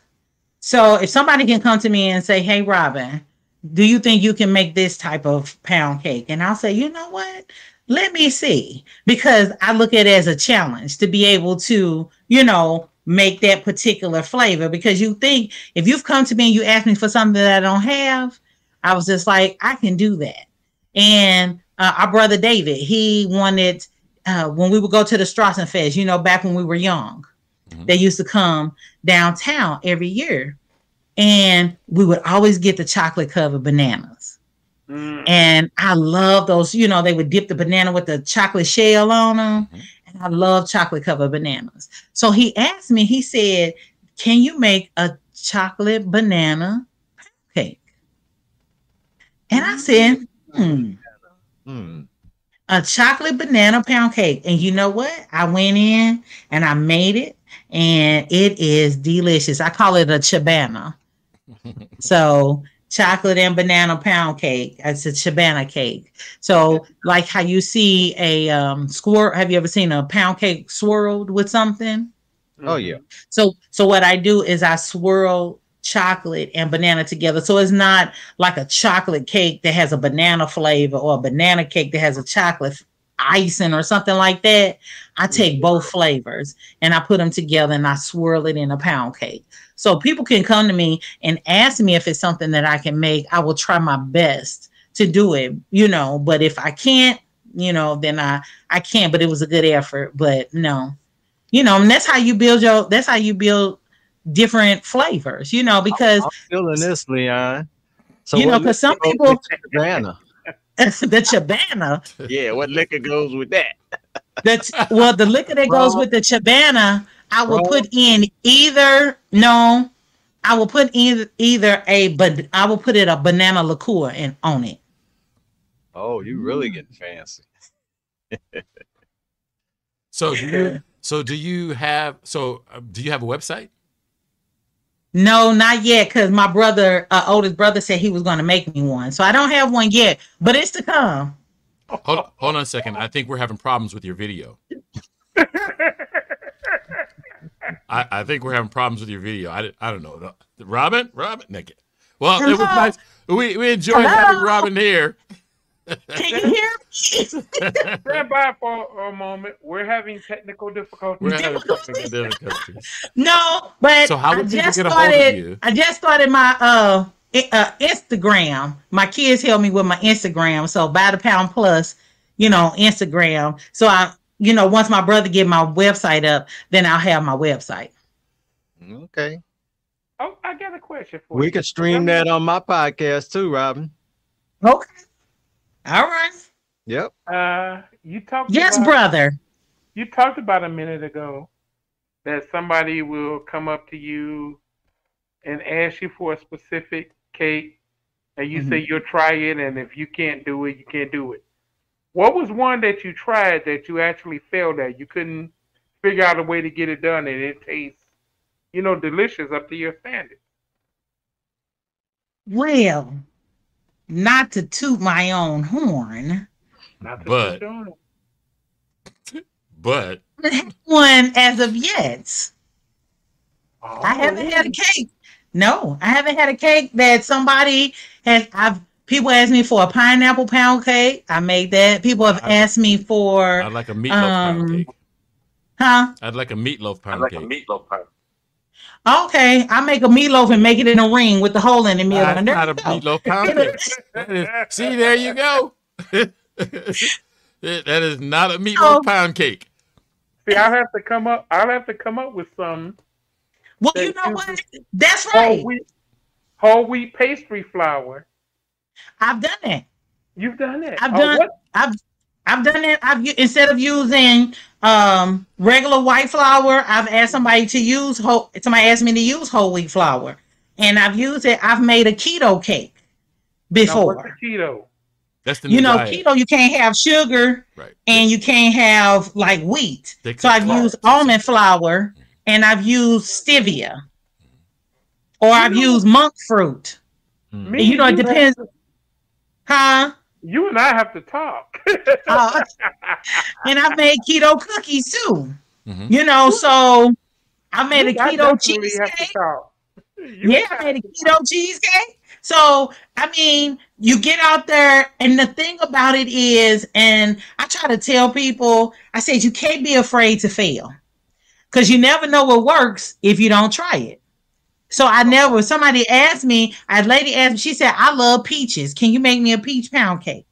So if somebody can come to me and say, "Hey, Robin, do you think you can make this type of pound cake?" and I'll say, "You know what? Let me see," because I look at it as a challenge to be able to, you know, make that particular flavor. Because you think if you've come to me and you ask me for something that I don't have, I was just like, I can do that. And uh, our brother David, he wanted uh, when we would go to the Strassen Fest, you know, back when we were young Mhm. They used to come downtown every year, and we would always get the chocolate covered bananas. Mm. And I love those. You know, they would dip the banana with the chocolate shell on them, Mhm. and I love chocolate covered bananas. So he asked me. He said, "Can you make a chocolate banana pound cake?" And I said, "Hmm." Hmm. A chocolate banana pound cake. And you know what? I went in and I made it, and it is delicious. I call it a chabana. so chocolate and banana pound cake. It's a chabana cake. So like how you see a um swirl. Have you ever seen a pound cake swirled with something? Oh yeah. So so what I do is I swirl chocolate and banana together. So it's not like a chocolate cake that has a banana flavor or a banana cake that has a chocolate icing or something like that. I take mm-hmm. both flavors and I put them together and I swirl it in a pound cake. So people can come to me and ask me if it's something that I can make. I will try my best to do it, you know, but if I can't, you know, then I I can't, but it was a good effort, but no you know, and that's how you build your that's how you build different flavors, you know, because I'm feeling this, Leon. So You know, because some people- goes with Savannah. the chabana, Yeah, what liquor goes with that? that's well, the liquor that goes with the chabana, I will Rum. put in either no, I will put either either a but I will put it a banana liqueur and on it. Oh, you really getting fancy. So do you, so do you have so uh, do you have a website? No, not yet, because my brother, uh, oldest brother, said he was going to make me one. So I don't have one yet, but it's to come. Hold hold on a second. I think we're having problems with your video. I, I think we're having problems with your video. I, I don't know. Robin, Robin, naked. Well, it was nice. We we enjoyed Hello? having Robin here. Can you hear me? Stand by for a moment. We're having technical difficulties. We're having technical difficulties. No, but So how I would people just get a hold of started. you? I just started my uh, uh Instagram. My kids help me with my Instagram. So by the pound plus, you know, Instagram. So I, you know, once my brother get my website up, then I'll have my website. Okay. Oh, I got a question for We you. We can stream that on my podcast too, Robin. Okay. All right. Yep. Uh, you talked. Yes, about, brother. You talked about a minute ago that somebody will come up to you and ask you for a specific cake, and you say you'll try it, and if you can't do it, you can't do it. What was one that you tried that you actually failed at? You couldn't figure out a way to get it done, and it tastes, you know, delicious up to your standards. Well, not to toot my own horn, Not to But- put you on. But one as of yet. Oh, I haven't had a cake. No, I haven't had a cake that somebody has. I've people asked me for a pineapple pound cake. I made that. People have I- asked me for, I'd like a meatloaf pound Um, cake. huh? I'd like a meatloaf pound like cake. a meatloaf pie. Okay, I make a meatloaf and make it in a ring with the hole in the middle. Not, there not a meatloaf pound cake. See, there you go. that is not a meatloaf Oh. pound cake. See, I'll have to come up. I'll have to come up with some Well, you know what? That's whole right. wheat, whole wheat pastry flour. I've done that. You've done that. I've Oh, done. what? I've I've done that. I've instead of using um regular white flour, I've asked somebody to use whole. Somebody asked me to use whole wheat flour, and I've used it. I've made a keto cake Now, before. what's the keto? That's the new you know, diet. keto you can't have sugar right? and you can't have like wheat. Thick So I've flour. used almond flour and I've used stevia, or I've know- used monk fruit. Mm. Me You know, it depends. have Huh? You and I have to talk. Uh, and I've made keto cookies too. Mhm. You know, so I made a You- I keto definitely have to cheesecake. Yeah, I made a keto cheesecake. So I mean, you get out there, and the thing about it is, and I try to tell people, I said you can't be afraid to fail, because you never know what works if you don't try it. So I never. Somebody asked me, a lady asked me, she said, "I love peaches. Can you make me a peach pound cake?"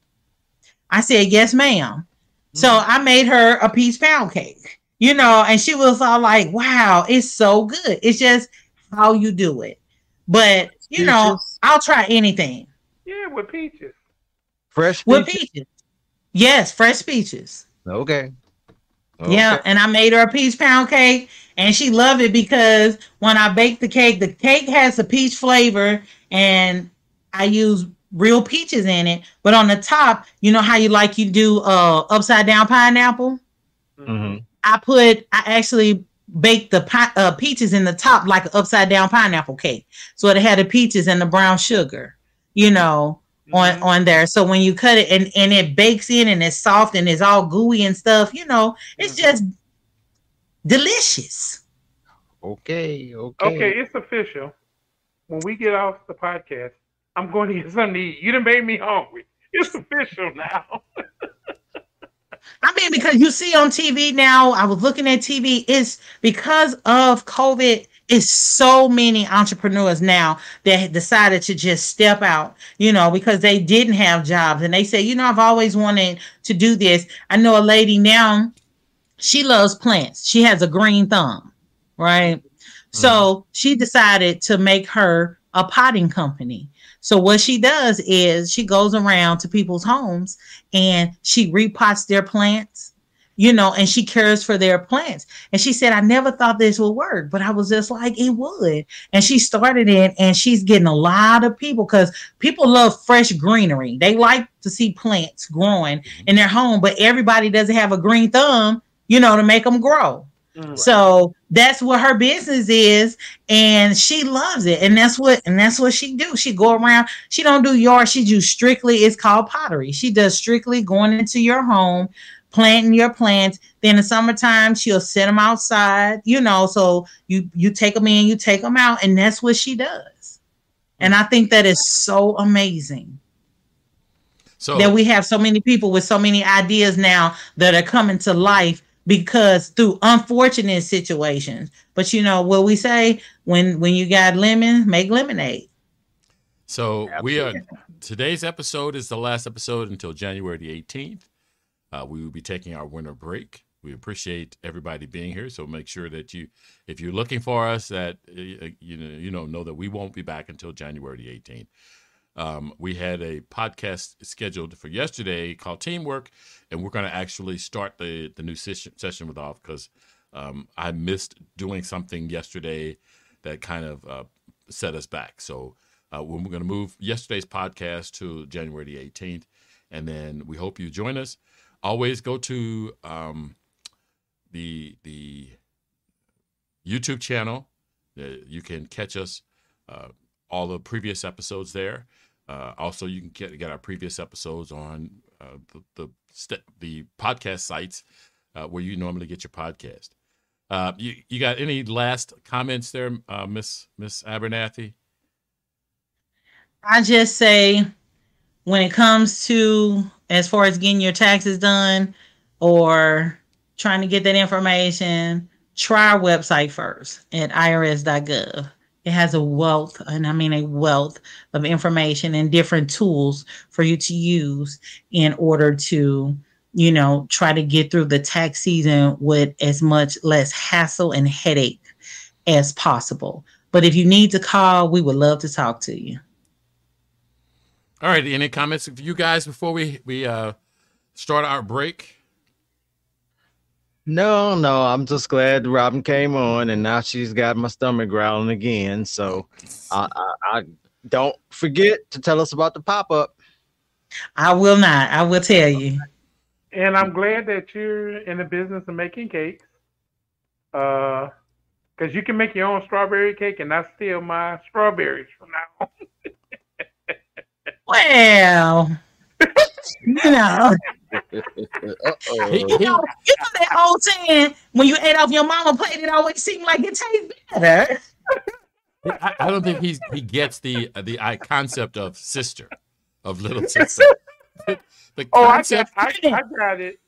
I said, "Yes, ma'am." So mm-hmm. I made her a peach pound cake, you know, and she was all like, wow, it's so good. It's just how you do it. But, you know, I'll try anything Yeah, with peaches. Fresh with peaches? peaches. Yes, fresh peaches. Okay. Yeah, and I made her a peach pound cake, and she loved it because when I baked the cake, the cake has a peach flavor, and I use real peaches in it. But on the top, you know how you like you do uh upside down pineapple. Mhm. I put I actually baked the pi- uh, peaches in the top like an upside down pineapple cake, so it had the peaches and the brown sugar, you know, on Mhm. on there. So when you cut it and and it bakes in and it's soft and it's all gooey and stuff, you know, it's Mhm. just delicious. Okay. Okay. Okay, it's official. When we get off the podcast, I'm going to get something to eat. You done made me hungry. It's official now. I mean, because you see on TV now, I was looking at TV, it's because of COVID, it's so many entrepreneurs now that decided to just step out, you know, because they didn't have jobs. And they say, you know, I've always wanted to do this. I know a lady now, she loves plants. She has a green thumb, right? So mm-hmm. she decided to make her a potting company. So what she does is she goes around to people's homes and she repots their plants, you know, and she cares for their plants. And she said, I never thought this would work, but I was just like, it would. And she started it and she's getting a lot of people because people love fresh greenery. They like to see plants growing mm-hmm. in their home, but everybody doesn't have a green thumb, you know, to make them grow. So that's what her business is, and she loves it. And that's what and that's what she do. She go around. She don't do yard. She do strictly. It's called pottery. She does strictly going into your home, planting your plants. Then in summertime, she'll set them outside. You know, so you you take them in, you take them out, and that's what she does. And I think that is so amazing So that we have so many people with so many ideas now that are coming to life because through unfortunate situations. But you know what we say when when you got lemon, make lemonade. So we are today's episode is the last episode until January the 18th. Uh, we will be taking our winter break. We appreciate everybody being here. So make sure that you, if you're looking for us, that uh, you know you know know that we won't be back until January the 18th. Um, we had a podcast scheduled for yesterday called Teamwork, and we're going to actually start the the new session session with off because um, I missed doing something yesterday that kind of uh, set us back. So uh, we're going to move yesterday's podcast to January the 18th, and then we hope you join us. Always go to um, the the YouTube channel. Uh, you can catch us uh, all the previous episodes there. Uh, also, you can get get our previous episodes on uh, the the, st- the podcast sites uh, where you normally get your podcast. Uh, you you got any last comments there, uh, Miss Miss Abernathy? I just say when it comes to as far as getting your taxes done or trying to get that information, try our website first at irs.gov. It has a wealth, and I mean a wealth of information and different tools for you to use in order to, you know, try to get through the tax season with as much less hassle and headache as possible. But if you need to call, we would love to talk to you. All right. Any comments for you guys before we we uh, start our break? No, no, I'm just glad Robin came on, and now she's got my stomach growling again. So, I, I, I don't forget to tell us about the pop up. I will not. I will tell you. And I'm glad that you're in the business of making cakes. Uh, because you can make your own strawberry cake and not steal my strawberries from now on. Well, you know, Uh-oh. you know, you know that old saying when you ate off your mama plate, it always seemed like it tastes better. I, I don't think he's he gets the uh, the I concept of sister, of little sister. The, the Oh, I got, concept, I, I got it.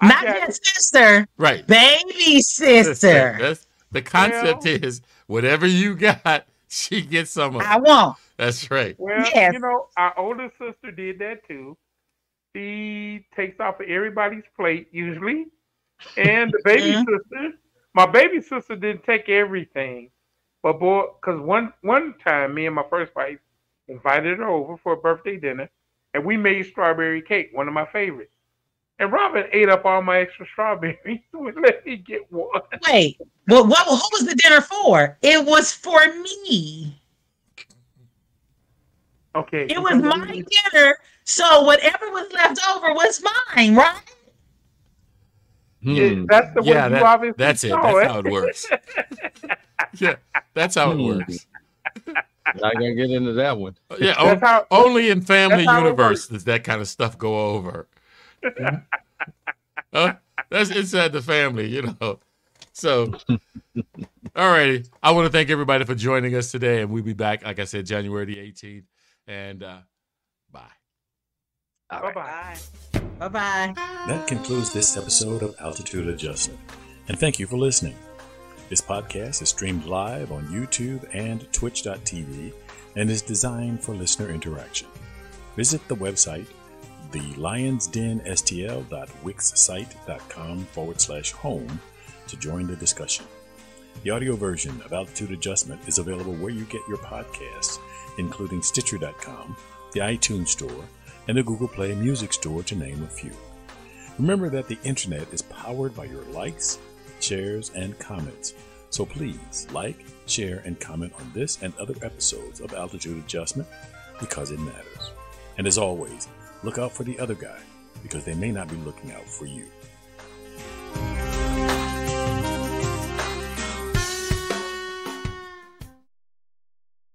I Not got just sister, right? baby sister. That's, the concept Well- is whatever you got, she gets some of. I won't. That's right. Well, Yes. you know, our older sister did that too. She takes off of everybody's plate usually, and the baby Mhm. sister. My baby sister didn't take everything, but boy, because one one time, me and my first wife invited her over for a birthday dinner, and we made strawberry cake, one of my favorites. And Robin ate up all my extra strawberries. Would let me get one. Wait, well, what? Who was the dinner for? It was for me. Okay, It was my dinner, so whatever was left over was mine, right? Yeah, Hmm. that's the way Yeah, you that- obviously that's it. saw That's how it works. Yeah, that's how it Hmm. works. Not gonna get into that one. Yeah, o- how- only in family that's how it universe does that kind of stuff go over. Uh, that's inside the family, you know. So, all righty. I want to thank everybody for joining us today, and we'll be back, like I said, January the 18th. And uh, bye. Bye bye. Bye bye. That concludes this episode of Altitude Adjustment, and thank you for listening. This podcast is streamed live on YouTube and Twitch.tv and is designed for listener interaction. Visit the website, thelionsdenstl.wixsite.com forward slash home to join the discussion. The audio version of Altitude Adjustment is available where you get your podcasts, including Stitcher.com, the iTunes Store, and the Google Play Music Store, to name a few. Remember that the internet is powered by your likes, shares, and comments. So please like, share, and comment on this and other episodes of Altitude Adjustment because it matters. And as always, look out for the other guy because they may not be looking out for you.